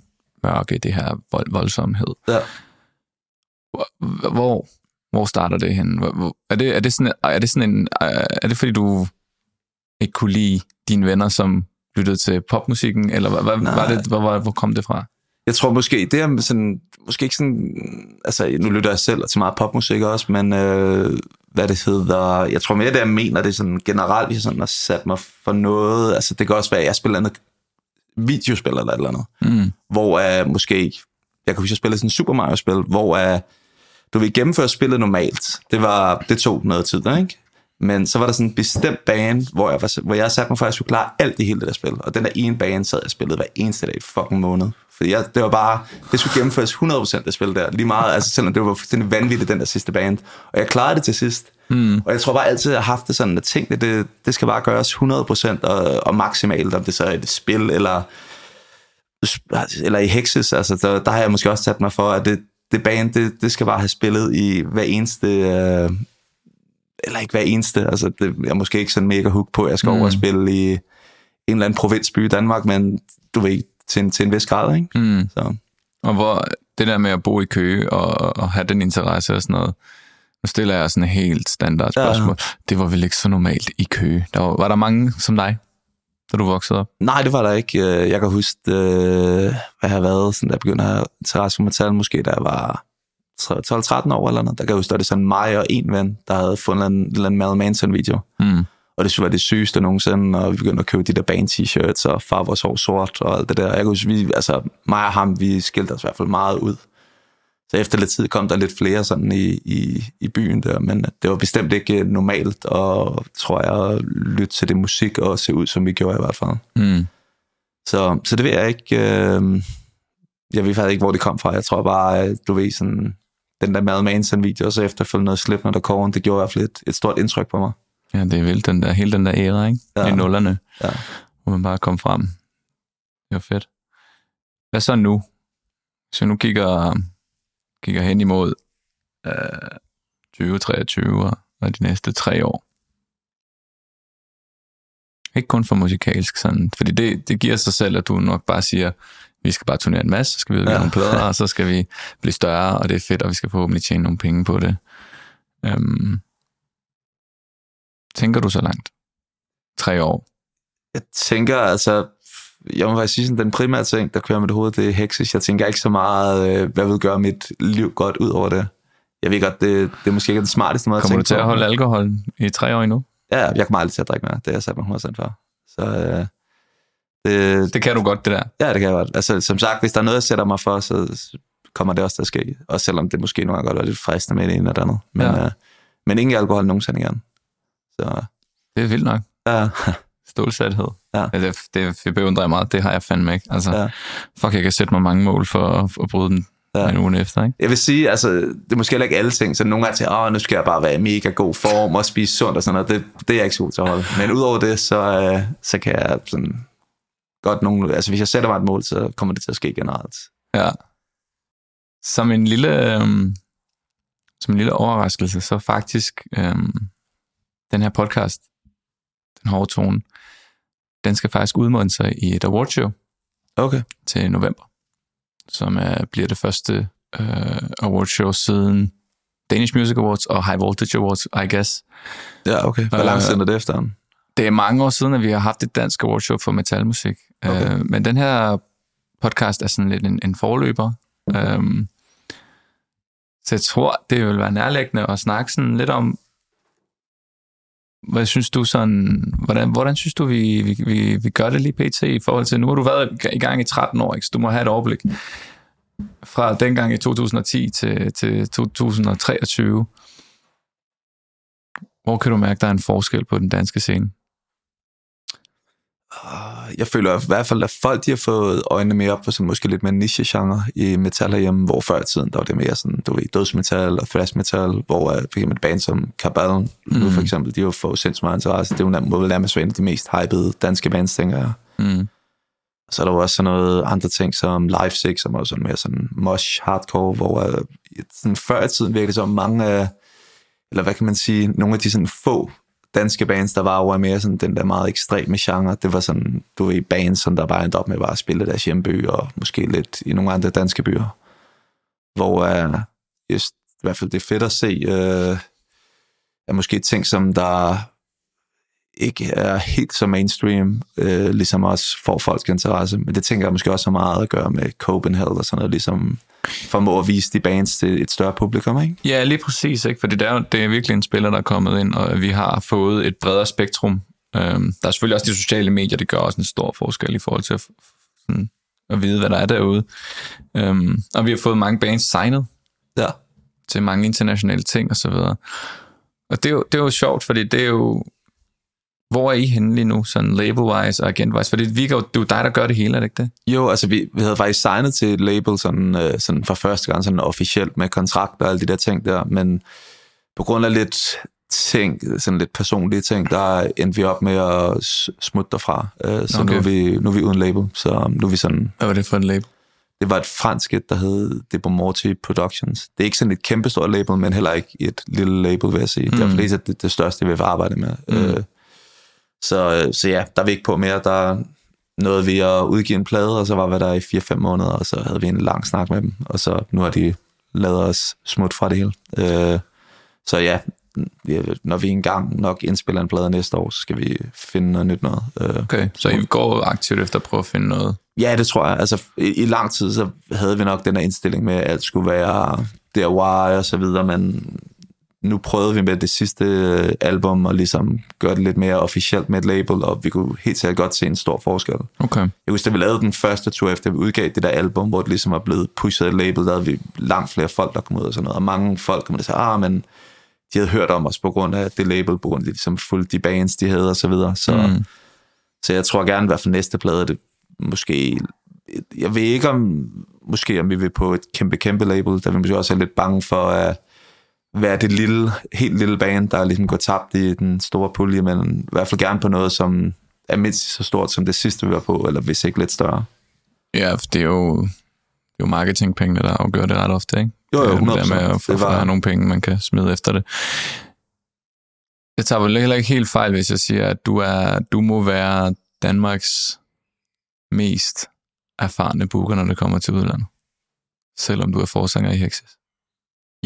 mørke, det her vold, voldsomhed. Ja. Hvor, hvor, hvor starter det hen? Hvor, hvor, er, det, er, det sådan, er det sådan en... Er det fordi, du ikke kunne lide dine venner, som lyttede til popmusikken, eller hvad, hvad, var det, hvor, hvor, hvor kom det fra? Jeg tror måske, det er sådan, måske ikke sådan, altså nu lytter jeg selv til meget popmusik også, men øh, hvad det hedder, jeg tror mere det, jeg mener, det er sådan generelt, jeg sådan har sat mig for noget, altså det kan også være, at jeg spiller noget videospil eller et eller andet, Mm. hvor uh, måske, jeg kan huske, jeg spillede sådan en Super Mario-spil, hvor uh, du vil gennemføre spillet normalt, det var, det tog noget tid, ikke? Men så var der sådan en bestemt bane, hvor jeg, var, hvor jeg satte mig for, at jeg skulle klare alt i hele det der spil. Og den der ene bane sad jeg spillede hver eneste dag i fucking måned. Fordi jeg, det var bare, det skulle gennemføres 100% det spil der. Lige meget, altså selvom det var fuldstændig vanvittigt, den der sidste bane. Og jeg klarede det til sidst. Mm. Og jeg tror bare altid, jeg har haft det sådan, at tingene, det, det skal bare gøres 100% og, og maksimalt, om det så er et spil eller eller i Hexes, altså der, der har jeg måske også sat mig for, at det, det band, det, det skal bare have spillet i hver eneste, øh, eller ikke hver eneste, altså det, jeg er måske ikke sådan mega hook på, at jeg skal mm. over og spille i en eller anden provinsby i Danmark, men du ved, til en, til en vis grad, ikke? Mm. Så, Og hvor det der med at bo i Køge og, og have den interesse og sådan noget, Nu stiller jeg sådan et helt standard spørgsmål. Ja. Det var vel ikke så normalt i Køge? Der var, var der mange som dig, da du voksede op? Nej, det var der ikke. Øh, jeg kan huske, øh, hvad jeg har været, sådan, da jeg begyndte at have interesse for metal, måske da jeg var 12-13 år eller noget. Der kan jeg huske, der det sådan mig og en ven, der havde fundet en, en eller anden Mal Manson-video. Mm. Og det var det sygeste nogensinde, og vi begyndte at købe de der band-t-shirts og far vores hår sort og alt det der. Jeg kan huske, vi, altså mig og ham, vi skilte os i hvert fald meget ud. Så efter lidt tid kom der lidt flere sådan i, i, i byen der, men det var bestemt ikke normalt, og tror jeg, at lytte til det musik og se ud, som vi gjorde i hvert fald. Mm. Så, så det ved jeg ikke. Øh, jeg ved faktisk ikke, hvor det kom fra. Jeg tror bare, du ved, sådan, den der Mad Manson-video, og så efterfølgende noget slip, når der kommer, det gjorde i hvert fald et, et stort indtryk på mig. Ja, det er vildt, den der, hele den der æra, ikke? Ja. I nullerne, ja. hvor man bare kom frem. Det var fedt. Hvad så nu? Så nu kigger, kigger hen imod øh, 2023 og de næste tre år. Ikke kun for musikalsk, sådan, fordi det, det giver sig selv, at du nok bare siger, vi skal bare turnere en masse, så skal vi udgive ja. nogle plader, og så skal vi blive større, og det er fedt, og vi skal forhåbentlig tjene nogle penge på det. Um, tænker du så langt? Tre år? Jeg tænker altså, jeg må faktisk sige, sådan, den primære ting, der kører med det hoved, det er heksis. Jeg tænker ikke så meget, øh, hvad vil gøre mit liv godt ud over det. Jeg ved godt, det, det er måske ikke den smarteste måde kommer at tænke Kommer du til at holde alkohol i tre år endnu? Ja, jeg kommer aldrig til at drikke mere. Det er jeg sat mig 100% for. Så øh, det, det kan du godt, det der? Ja, det kan jeg godt. Altså, som sagt, hvis der er noget, jeg sætter mig for, så kommer det også til at ske. Også selvom det måske nogle gange godt er lidt fristende med det ene eller andet. Men, ja. øh, men ingen alkohol nogensinde igen. Så. Det er vildt nok. Ja. Stålsathed. Ja. ja det, det, det beundrer jeg meget. Det har jeg fandme ikke. Altså, ja. fuck, jeg kan sætte mig mange mål for at, at bryde den ja. en uge efter. Ikke? Jeg vil sige, altså, det er måske heller ikke alle ting, så nogle gange til, åh, nu skal jeg bare være i mega god form og spise sundt og sådan noget. Det, det er jeg ikke så god til at holde. Men udover det, så, øh, så kan jeg sådan godt nogle, altså hvis jeg sætter mig et mål, så kommer det til at ske generelt. Ja. Som en lille, øhm, som en lille overraskelse, så faktisk øhm, den her podcast, den hårde tone, den skal faktisk udmåne sig i et awardshow okay. til november, som er, bliver det første øh, awardshow siden Danish Music Awards og High Voltage Awards, I guess. Ja, okay. Hvor lang tid er det efter? Det er mange år siden, at vi har haft et dansk awardshow for metalmusik. Okay. Øh, men den her podcast er sådan lidt en, en forløber. Øh, så jeg tror, det vil være nærlæggende at snakke sådan lidt om, hvad synes du sådan, hvordan, hvordan synes du, vi, vi, vi, vi gør det lige pt. i forhold til, nu har du været i gang i 13 år, ikke? så du må have et overblik fra dengang i 2010 til, til 2023. Hvor kan du mærke, der er en forskel på den danske scene? Ah, jeg føler i hvert fald, at folk de har fået øjnene mere op for sådan måske lidt mere niche-genre i metal herhjemme, hvor før i tiden, der var det mere sådan, du ved, dødsmetal og thrash metal, hvor uh, for eksempel et band som Kabal, mm. nu for eksempel, de har fået sindssygt meget interesse. Det er jo må vel nærmest en af de mest hypede danske bands, tænker jeg. Mm. Så er der jo også sådan noget andre ting som Live Six, som er sådan mere sådan mosh hardcore, hvor uh, sådan før i tiden virkelig så mange af, eller hvad kan man sige, nogle af de sådan få danske bands, der var over mere sådan den der meget ekstreme genre. Det var sådan, du ved, bands, som der bare endte op med bare at spille deres hjemby, og måske lidt i nogle andre danske byer. Hvor øh, uh, just, i hvert fald det er fedt at se, uh, er måske ting, som der ikke er helt så mainstream, øh, ligesom også får folks interesse. Men det tænker jeg måske også har meget at gøre med Copenhagen og sådan noget, ligesom formå at vise de bands til et større publikum, ikke? Ja, lige præcis, ikke? fordi det er, det er virkelig en spiller, der er kommet ind, og vi har fået et bredere spektrum. Øhm, der er selvfølgelig også de sociale medier, det gør også en stor forskel i forhold til at, sådan, at vide, hvad der er derude. Øhm, og vi har fået mange bands signet ja. til mange internationale ting og så videre. Og det er, jo, det er jo sjovt, fordi det er jo hvor er I henne lige nu, sådan label-wise og agent-wise? For det virker jo, det er jo dig, der gør det hele, er det ikke det? Jo, altså vi, vi havde faktisk signet til et label sådan, øh, sådan for første gang sådan officielt med kontrakt og alle de der ting der, men på grund af lidt ting, sådan lidt personlige ting, der endte vi op med at smutte derfra. Øh, så okay. nu, er vi, nu er vi uden label, så nu er vi sådan... Hvad var det for en label? Det var et fransk et, der hed Debomorti Productions. Det er ikke sådan et kæmpestort label, men heller ikke et lille label, vil jeg sige. Mm. Det er det, det største, vi vil arbejde med. Mm. Øh, så, øh, så ja, der er vi ikke på mere. Der nåede vi at udgive en plade, og så var vi der i 4-5 måneder, og så havde vi en lang snak med dem, og så nu har de lavet os smut fra det hele. Øh, så ja, ja, når vi engang nok indspiller en plade næste år, så skal vi finde noget nyt noget. Øh, Okay, så I går aktivt efter at prøve at finde noget. Ja, det tror jeg. Altså, i, i lang tid, så havde vi nok den her indstilling med, at alt skulle være DIY og så videre, men nu prøvede vi med det sidste øh, album og ligesom gøre det lidt mere officielt med et label, og vi kunne helt sikkert godt se en stor forskel. Okay. Jeg husker, da vi lavede den første tur, efter vi udgav det der album, hvor det ligesom var blevet pushet et label, der havde vi langt flere folk, der kom ud og sådan noget. Og mange folk kom og sagde, ah, men de havde hørt om os på grund af det label, på grund af de ligesom fulgte de bands, de havde og så videre. Så, mm. så jeg tror gerne, at for næste plade, det måske... Jeg ved ikke om, måske om vi vil på et kæmpe, kæmpe label, der vi måske også er lidt bange for at være det lille, helt lille band, der ligesom går tabt i den store pulje, men i hvert fald gerne på noget, som er mindst så stort som det sidste, vi var på, eller hvis ikke lidt større. Ja, for det er jo, det er jo marketingpengene, der afgør det ret ofte, ikke? Jo, jo, Det er det 100%. der med at få var- nogle penge, man kan smide efter det. Jeg tager vel heller ikke helt fejl, hvis jeg siger, at du, er, du må være Danmarks mest erfarne booker, når det kommer til udlandet. Selvom du er forsanger i Hexes.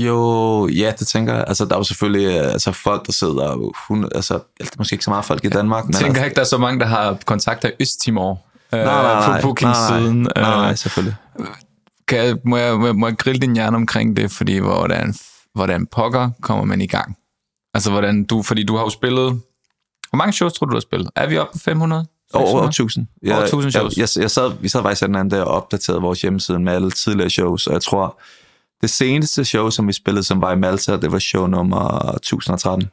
Jo, ja, det tænker jeg. Altså, der er jo selvfølgelig øh, altså, folk, der sidder... Hun, altså, det er måske ikke så meget folk i Danmark, men... Jeg tænker altså, ikke, der er så mange, der har kontakter i Østtimor øh, nej, nej, nej, på booking-siden. Nej, nej, nej, Øh, selvfølgelig. kan jeg, må, jeg, må jeg- grille din hjerne omkring det, fordi hvordan, hvordan pokker kommer man i gang? Altså, hvordan du, fordi du har jo spillet... Hvor mange shows tror du, du har spillet? Er vi oppe på 500? Over, 600? over 1000. Jeg, Over 1000 shows. Jeg, jeg, jeg sad, vi sad faktisk den anden der og opdaterede vores hjemmeside med alle tidligere shows, og jeg tror, det seneste show, som vi spillede, som var i Malta, det var show nummer 1013.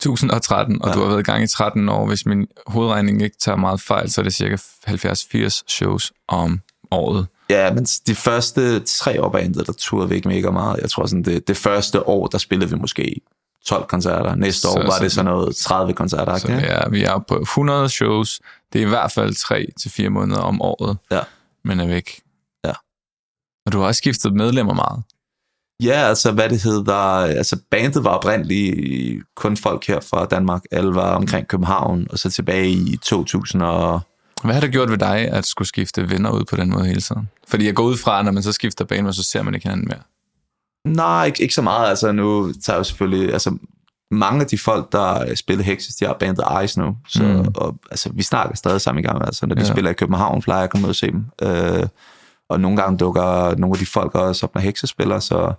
1013, og ja. du har været i gang i 13 år. Hvis min hovedregning ikke tager meget fejl, så er det cirka 70-80 shows om året. Ja, men de første tre år bandet, der turede vi ikke mega meget. Jeg tror sådan, det, det første år, der spillede vi måske 12 koncerter. Næste Så- år var så- det sådan noget 30 koncerter. Så ikke? vi er, på 100 shows. Det er i hvert fald 3-4 måneder om året, Ja. men er væk. Og du har også skiftet medlemmer meget. Ja, altså hvad det hed, der, altså bandet var oprindeligt kun folk her fra Danmark. Alle var omkring København, og så tilbage i 2000 og... Hvad har det gjort ved dig, at skulle skifte venner ud på den måde hele tiden? Fordi jeg går ud fra, at når man så skifter bane, så ser man ikke hinanden mere. Nej, ikke, ikke så meget. Altså nu tager jeg jo selvfølgelig... Altså, mange af de folk, der spiller Hexes, de har bandet Ice nu. Så, Mm. og, altså, vi snakker stadig sammen i gang. Altså, når de ja. spiller i København, plejer jeg at komme ud og se dem. Øh, og nogle gange dukker nogle af de folk også op, når Hexes spiller, så,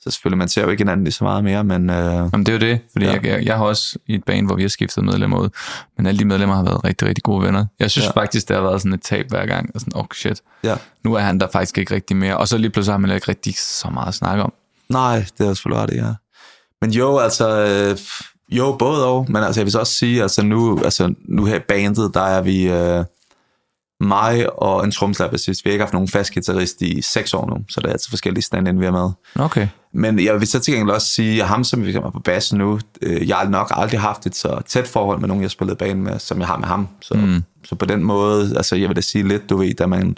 så selvfølgelig, man ser jo ikke hinanden lige så meget mere, men... Øh, Jamen, det er jo det, fordi ja. Jeg, jeg, jeg har også i et band, hvor vi har skiftet medlemmer ud, men alle de medlemmer har været rigtig, rigtig gode venner. Jeg synes ja. Faktisk, det har været sådan et tab hver gang, og sådan, oh shit, ja. nu er han der faktisk ikke rigtig mere, og så lige pludselig har man ikke rigtig så meget at snakke om. Nej, det er selvfølgelig ret, i, ja. Men jo, altså, øh, jo, både og, men altså, jeg vil så også sige, altså nu, altså, nu her i bandet, der er vi øh, mig og en tromslabassist. Vi har ikke haft nogen fast guitarist i seks år nu, så det er altså forskellige stand vi er med. Okay. Men jeg vil så til gengæld også sige, at ham, som vi er på bassen nu, øh, jeg har nok aldrig haft et så tæt forhold med nogen, jeg har spillet band med, som jeg har med ham. Så, mm. så på den måde, altså jeg vil da sige lidt, du ved, da man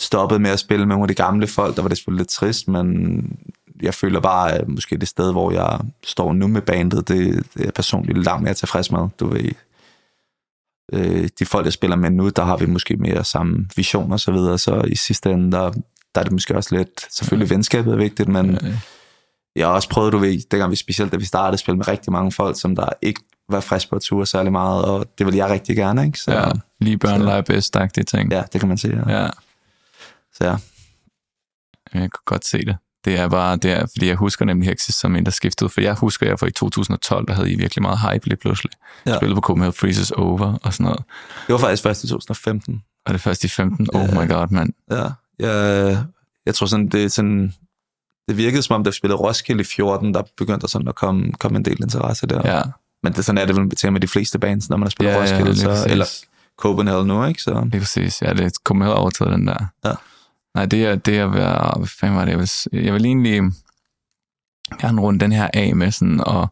stoppede med at spille med nogle af de gamle folk, der var det selvfølgelig lidt trist, men jeg føler bare, at måske det sted, hvor jeg står nu med bandet, det, det er personligt langt mere tilfreds med, du ved. Øh, de folk, jeg spiller med nu, der har vi måske mere samme vision og så videre, så i sidste ende, der, der er det måske også lidt, selvfølgelig venskabet er vigtigt, men Øh, jeg har også prøvet, du ved, dengang vi specielt, da vi startede at spille med rigtig mange folk, som der ikke var frisk på at ture særlig meget, og det vil jeg rigtig gerne, ikke? Så, ja, lige børn leger bedst, agtige ting. ja, det kan man sige. Ja. ja. Så ja. Jeg kan godt se det. Det er bare, det er, fordi jeg husker nemlig Hexes som en, der skiftede for jeg husker jeg for i 2012, der havde I virkelig meget hype lige pludselig. Ja. Ja. Spillede på Copenhagen Freezes Over og sådan noget. Det var faktisk først i 2015. Og det først i 15. Oh Ja. my god, mand. Ja. Jeg, jeg tror sådan, det er sådan, det virkede som om, da vi spillede Roskilde i 14, der begyndte der sådan at komme, komme en del interesse der. Ja, Men det, sådan er det vel til med de fleste bands, når man har spillet ja, ja Roskilde, lige så, præcis. eller Copenhagen nu, ikke? Så, Lige præcis. Ja, det kommer heller overtaget den der. Ja. Nej, det er, det er at være, hvad fanden var det, jeg vil, jeg vil egentlig gerne runde den her af med sådan, og,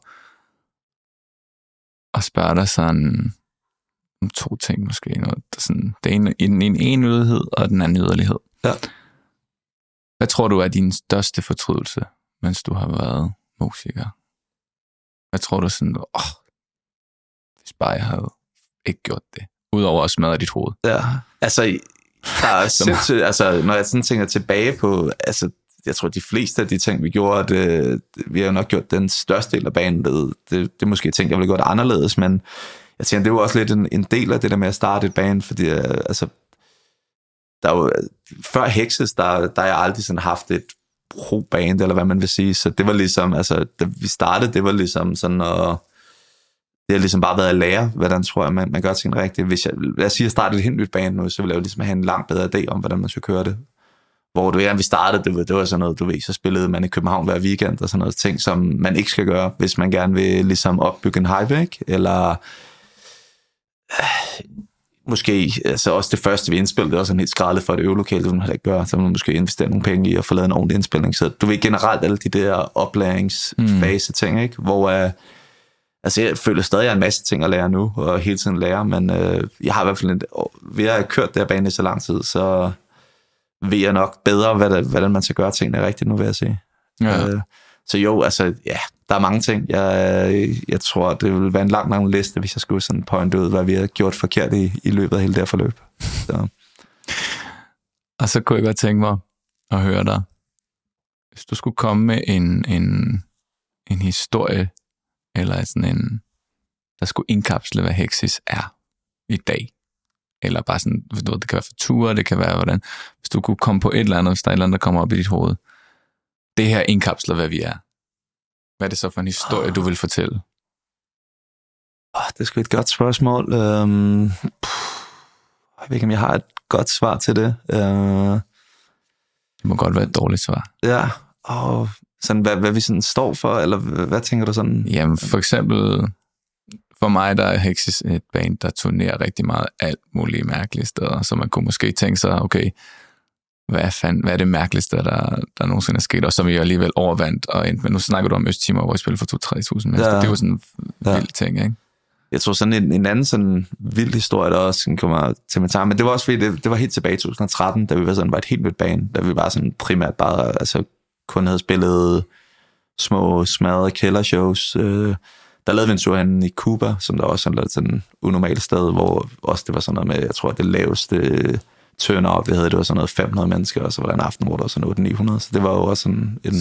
og spørge dig sådan, om to ting måske. Noget, der sådan, det ene, en, en, en yderlighed, og den anden yderlighed. Ja. Hvad tror du er din største fortrydelse, mens du har været musiker? Hvad tror du sådan, åh, oh, hvis bare jeg havde ikke gjort det, udover at smadre dit hoved? Ja, altså, der er sindssygt, altså, når jeg sådan tænker tilbage på, altså, jeg tror, de fleste af de ting, vi gjorde, det, vi har jo nok gjort den største del af banen. Det, det, det er måske ting, jeg ville det anderledes, men jeg tænker, det jo også lidt en, en del af det der med at starte et band, fordi øh, altså, der er jo, før Hexes, der, der har jeg aldrig sådan haft et pro-band, eller hvad man vil sige, så det var ligesom, altså, da vi startede, det var ligesom sådan at, det har ligesom bare været at lære, hvordan tror jeg, man, man gør ting rigtigt. Hvis jeg, lad os sige, at jeg startede et helt nyt band nu, så ville jeg jo ligesom have en langt bedre idé om, hvordan man skulle køre det. Hvor du, ja, vi startede, det var, det var sådan noget, du ved, så spillede man i København hver weekend, og sådan noget ting, som man ikke skal gøre, hvis man gerne vil ligesom opbygge en hype, ikke? Eller måske, altså også det første, vi indspillede, det var sådan helt skraldet for et øvelokale, det ville man ikke gøre, så man måske investere nogle penge i at få lavet en ordentlig indspilning. Så du ved generelt alle de der oplæringsfase ting, ikke? Hvor uh, altså jeg føler stadig, at jeg har en masse ting at lære nu, og hele tiden lære, men uh, jeg har i hvert fald, en, ved at have kørt der bane i så lang tid, så ved jeg nok bedre, hvad der, hvordan man skal gøre tingene rigtigt nu, vil jeg sige. Ja. Uh, så jo, altså, ja, der er mange ting. Jeg, jeg tror, det vil være en lang, lang liste, hvis jeg skulle sådan point ud, hvad vi har gjort forkert i, i løbet af hele det her forløb. Så. Og så kunne jeg godt tænke mig at høre dig. Hvis du skulle komme med en, en, en historie, eller sådan en, der skulle indkapsle, hvad Hexis er i dag. Eller bare sådan, det kan være for ture, det kan være hvordan. Hvis du kunne komme på et eller andet, hvis der er et eller andet, der kommer op i dit hoved, det her indkapsler, hvad vi er. Hvad er det så for en historie, du vil fortælle? Oh, det er sgu et godt spørgsmål. Um, jeg ved ikke, om jeg har et godt svar til det. Uh, det må godt være et dårligt svar. Ja, og sådan, hvad, hvad vi sådan står for, eller hvad, hvad tænker du sådan? Jamen, for eksempel, for mig, der er Hexis et band, der turnerer rigtig meget alt muligt mærkelige steder, så man kunne måske tænke sig, okay, hvad, fand, hvad er det mærkeligste, der, der nogensinde er sket, og som vi alligevel overvandt og endte Men Nu snakker du om Østtimor, hvor I spiller for 2-3.000 mennesker. Ja. Det er jo sådan en ja. vild ting, ikke? Jeg tror sådan en, en anden sådan vild historie, der også kommer til min tanke, men det var også fordi, det, det var helt tilbage i 2013, da vi var, sådan, var et helt nyt band, da vi var sådan primært bare, altså kun havde spillet små smadrede kældershows. Øh, der lavede vi en tur i Cuba, som der også er sådan et unormalt sted, hvor også det var sådan noget med, jeg tror, det laveste turn op, vi havde, det var sådan noget 500 mennesker, og så var der en aften, hvor der var sådan 800-900, så det var jo også sådan en,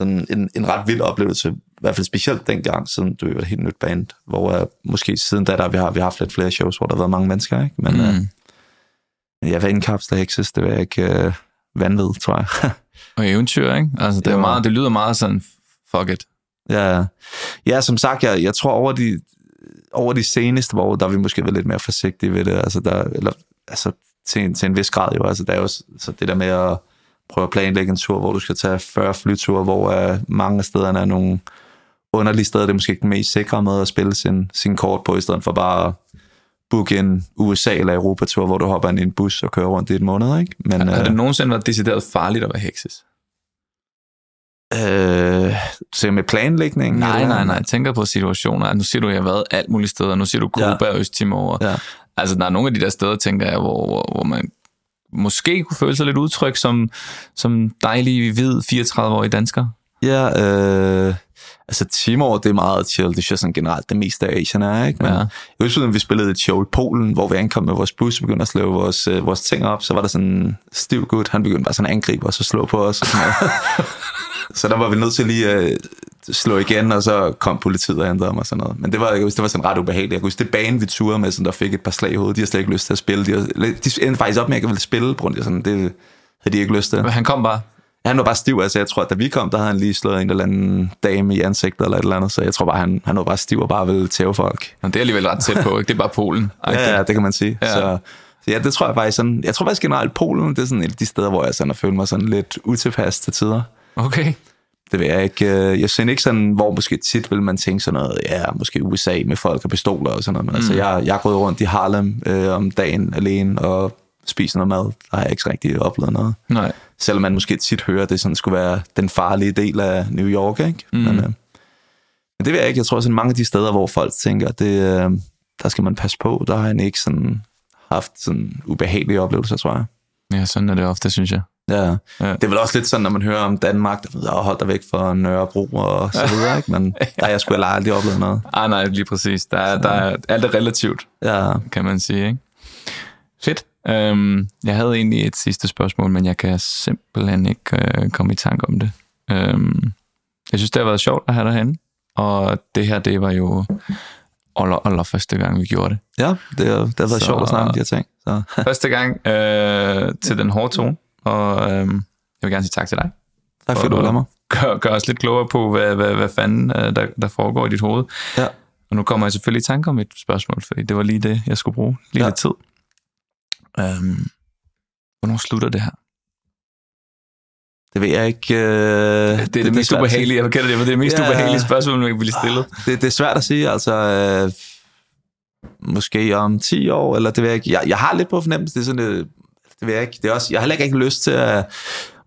sådan en, en ret vild oplevelse, i hvert fald specielt dengang, siden du var et helt nyt band, hvor uh, måske siden da, der vi har vi har haft lidt flere shows, hvor der har været mange mennesker, ikke? Men, mm. uh, jeg var en kaps, der Hexes, det var ikke uh, vanvid, tror jeg. og eventyr, ikke? Altså, det, er meget, det lyder meget sådan, fuck it. Ja, ja som sagt, jeg, jeg tror over de, over de seneste år, der har vi måske været lidt mere forsigtige ved det, altså der, eller, altså til en, til en vis grad jo. Altså, der er jo så det der med at prøve at planlægge en tur, hvor du skal tage 40 flyture, hvor uh, mange af stederne er nogle underlige steder. Det er måske ikke den mest sikre måde at spille sin, sin kort på, i stedet for bare at booke en USA- eller Europa-tur, hvor du hopper ind i en bus og kører rundt i et måned. Ikke? Men, har, har det uh, nogensinde været decideret farligt at være hekses? Øh, så med planlægning? Nej, eller? nej, nej. Jeg tænker på situationer. Nu siger du, at jeg har været alt muligt steder. Nu siger du Cuba ja. og Østtimor. Ja. Altså, der er nogle af de der steder, tænker jeg, hvor, hvor, hvor man måske kunne føle sig lidt udtryk som, som dejlig, hvid, 34-årig dansker. Ja, øh, altså Timor, det er meget chill. Det er sådan generelt det meste af Asien er, ikke? Men ja. Jeg husker, at vi spillede et show i Polen, hvor vi ankom med vores bus og begyndte at slå vores, øh, vores ting op. Så var der sådan en stiv gut, han begyndte bare sådan at angribe os og slå på os. Og sådan så der var vi nødt til lige at slå igen, og så kom politiet og hentede mig og sådan noget. Men det var, jeg huske, det var sådan ret ubehageligt. Jeg huske, det bane, vi turede med, sådan, der fik et par slag i hovedet, de har slet ikke lyst til at spille. De, har, de endte faktisk op med, at jeg ville spille på grund af sådan, det havde de ikke lyst til. Men han kom bare? Han var bare stiv, altså jeg tror, at da vi kom, der havde han lige slået en eller anden dame i ansigtet eller et eller andet, så jeg tror bare, han, han var bare stiv og bare ville tæve folk. Men det er alligevel ret tæt på, ikke? Det er bare Polen. ja, ja, det kan man sige. Ja. Så, så ja, det tror jeg faktisk sådan, jeg tror faktisk generelt, Polen, det er sådan et af de steder, hvor jeg sådan har følt mig sådan lidt utilpas til tider. Okay det ved jeg ikke. Øh, jeg synes ikke sådan, hvor måske tit vil man tænke sådan noget, ja, måske USA med folk og pistoler og sådan noget, men altså, mm. altså, jeg, jeg er gået rundt i Harlem øh, om dagen alene og spiser noget mad. Der har jeg ikke rigtig oplevet noget. Nej. Selvom man måske tit hører, at det sådan skulle være den farlige del af New York, ikke? Mm. Men, øh, men det ved jeg ikke. Jeg tror sådan mange af de steder, hvor folk tænker, det, øh, der skal man passe på, der har han ikke sådan haft sådan ubehagelige oplevelser, tror jeg. Ja, sådan er det ofte, synes jeg. Ja. ja. Det er vel også lidt sådan, når man hører om Danmark, der ved, hold dig væk fra Nørrebro og så videre, ikke? men der er jeg sgu aldrig oplevet noget. Ah, nej, lige præcis. Der er, der er alt er relativt, ja. kan man sige. Ikke? Fedt. Øhm, jeg havde egentlig et sidste spørgsmål, men jeg kan simpelthen ikke øh, komme i tanke om det. Øhm, jeg synes, det har været sjovt at have dig herinde, og det her, det var jo aller, aller første gang, vi gjorde det. Ja, det det har været Så- sjovt at snakke om de her ting. Så. Første gang øh, til den hårde tone, og øh, jeg vil gerne sige tak til dig. Tak fordi du Og- var mig. Gør, gør os lidt klogere på, hvad, hvad, hvad fanden øh, der, der foregår i dit hoved. Ja. Og nu kommer jeg selvfølgelig i tanke om et spørgsmål, fordi det var lige det, jeg skulle bruge. Lige ja. lidt tid. Øhm, hvornår slutter det her? Det ved jeg ikke. Øh, Det er det, det mest at sige. ubehagelige, jeg kender det, men det er det mest Ja. ubehagelige spørgsmål, man kan blive stillet. Det, det er svært at sige, altså øh, måske om 10 år, eller det ved jeg ikke. Jeg, jeg har lidt på fornemmelse, det er sådan, øh, det ved jeg ikke. Det er også, jeg har heller ikke lyst til at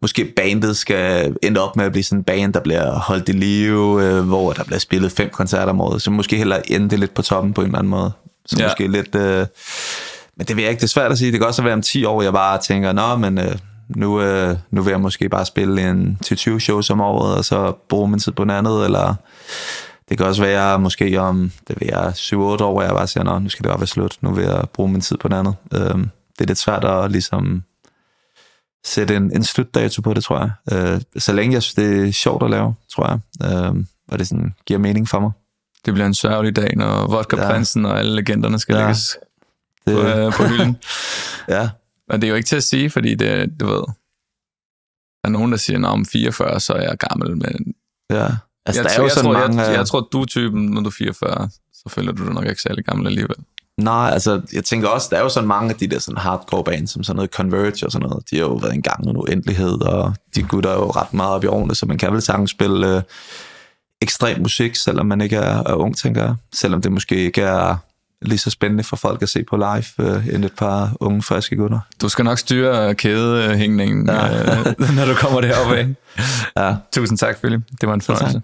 måske bandet skal ende op med at blive sådan en band, der bliver holdt i live, øh, hvor der bliver spillet fem koncerter om året, så måske heller ende det lidt på toppen på en eller anden måde. Så. Ja. måske lidt... Øh, men det ved jeg ikke, det er svært at sige. Det kan også være om 10 år, jeg bare tænker, nå, men øh, nu, øh, nu vil jeg måske bare spille en 10-20 shows om året, og så bruge min tid på noget andet, eller det kan også være måske om, det vil jeg, 7-8 år, hvor jeg bare siger, nå, nu skal det bare være slut, nu vil jeg bruge min tid på noget andet. Øhm, det er lidt svært at ligesom sætte en, en slutdato på det, tror jeg. Øh, så længe jeg synes, det er sjovt at lave, tror jeg, øh, og det sådan giver mening for mig. Det bliver en sørgelig dag, når Vodka-prinsen og alle legenderne skal Ja. ja. lægges Det, på, øh, på hylden. ja, Men det er jo ikke til at sige, fordi det, du ved, der er nogen, der siger, om 44, så er jeg gammel, men ja. Altså, jeg, der er jo jeg, sådan tror, mange... jeg, øh, jeg tror, du er typen, når du er 44, så føler du dig nok ikke særlig gammel alligevel. Nej, altså, jeg tænker også, der er jo sådan mange af de der sådan hardcore bands, som sådan noget Converge og sådan noget, de har jo været en gang en uendelighed, og de gutter er jo ret meget op i årene, så man kan vel sagtens spille øh, ekstrem musik, selvom man ikke er, er ung, tænker jeg. Selvom det måske ikke er lige så spændende for folk at se på live, øh, end et par unge, friske gutter. Du skal nok styre kædehængningen, ja. øh, når du kommer deroppe af. Ja, Tusind tak, Philip. Det var en fornøjelse.